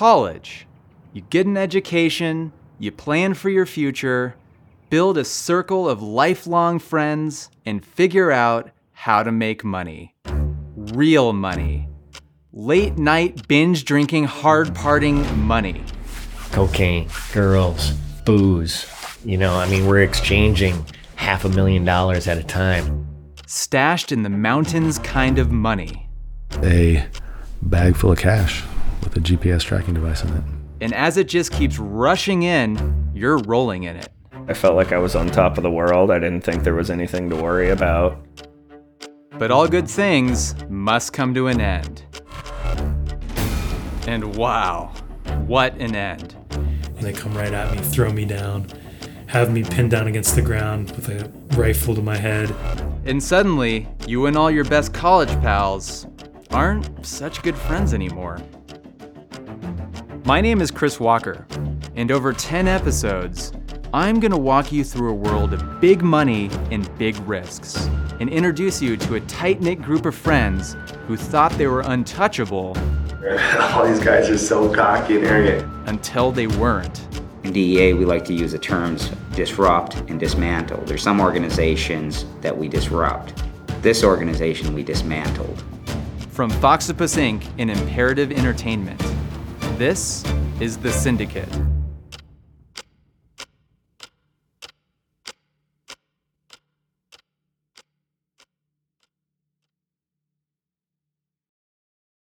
college. You get an education, you plan for your future, build a circle of lifelong friends, and figure out how to make money. Real money. Late night binge drinking, hard parting money. Cocaine, girls, booze. You know, I mean, we're exchanging half a million dollars at a time. Stashed in the mountains kind of money. A bag full of cash with a GPS tracking device in it. And as it just keeps rushing in, you're rolling in it. I felt like I was on top of the world. I didn't think there was anything to worry about. But all good things must come to an end. And wow, what an end. And they come right at me, throw me down, have me pinned down against the ground with a rifle to my head. And suddenly, you and all your best college pals aren't such good friends anymore. My name is Chris Walker, and over 10 episodes, I'm going to walk you through a world of big money and big risks, and introduce you to a tight knit group of friends who thought they were untouchable All these guys are so cocky and arrogant. until they weren't. In DEA, we like to use the terms disrupt and dismantle. There's some organizations that we disrupt. This organization we dismantled. From Foxtopus Ink and Imperative Entertainment, this is The Syndicate.